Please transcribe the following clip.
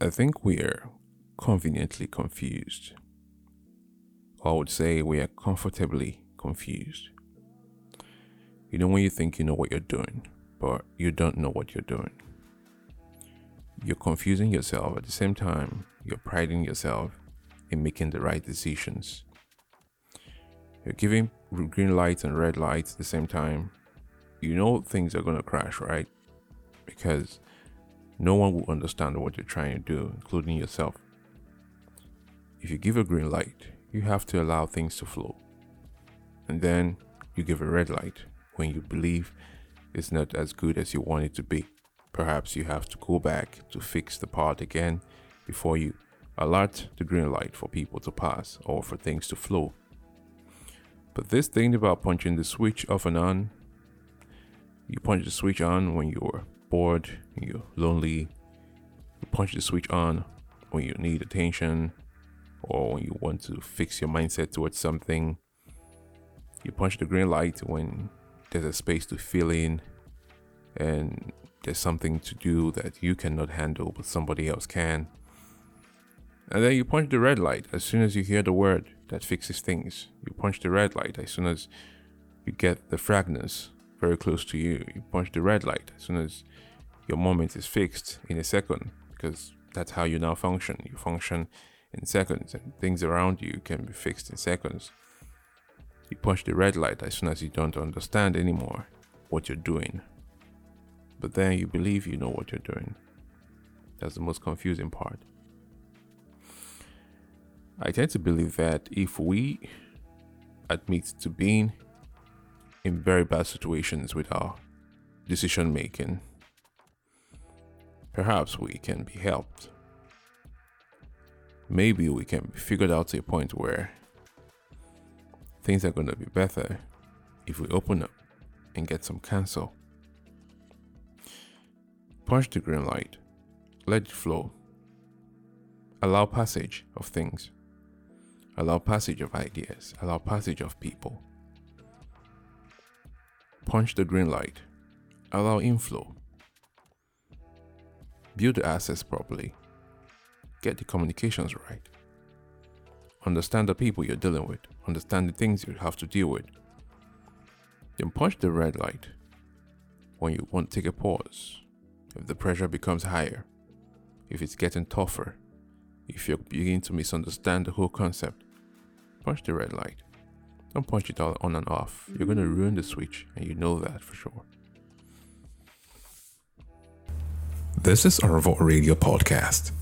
I think we are conveniently confused. I would say we are comfortably confused. You know, when you think you know what you're doing, but you don't know what you're doing. You're confusing yourself at the same time, you're priding yourself in making the right decisions. You're giving green lights and red lights at the same time. You know things are going to crash, right? Because no one will understand what you're trying to do, including yourself. If you give a green light, you have to allow things to flow. And then you give a red light when you believe it's not as good as you want it to be. Perhaps you have to go back to fix the part again before you alert the green light for people to pass or for things to flow. But this thing about punching the switch off and on, you punch the switch on when you're bored, you're lonely, you punch the switch on when you need attention or when you want to fix your mindset towards something. You punch the green light when there's a space to fill in and there's something to do that you cannot handle but somebody else can. And then you punch the red light as soon as you hear the word that fixes things. You punch the red light as soon as you get the fragrance very close to you. You punch the red light as soon as your moment is fixed in a second because that's how you now function. You function in seconds and things around you can be fixed in seconds. You punch the red light as soon as you don't understand anymore what you're doing. But then you believe you know what you're doing. That's the most confusing part. I tend to believe that if we admit to being in very bad situations with our decision making, perhaps we can be helped. Maybe we can be figured out to a point where things are going to be better if we open up and get some counsel. Punch the green light, let it flow, allow passage of things, allow passage of ideas, allow passage of people. Punch the green light, allow inflow, build the assets properly, get the communications right, understand the people you're dealing with, understand the things you have to deal with. Then punch the red light when you want to take a pause, if the pressure becomes higher, if it's getting tougher, if you're beginning to misunderstand the whole concept, punch the red light. Don't punch it all on and off. You're going to ruin the switch, and you know that for sure. This is Arvo Radio Podcast.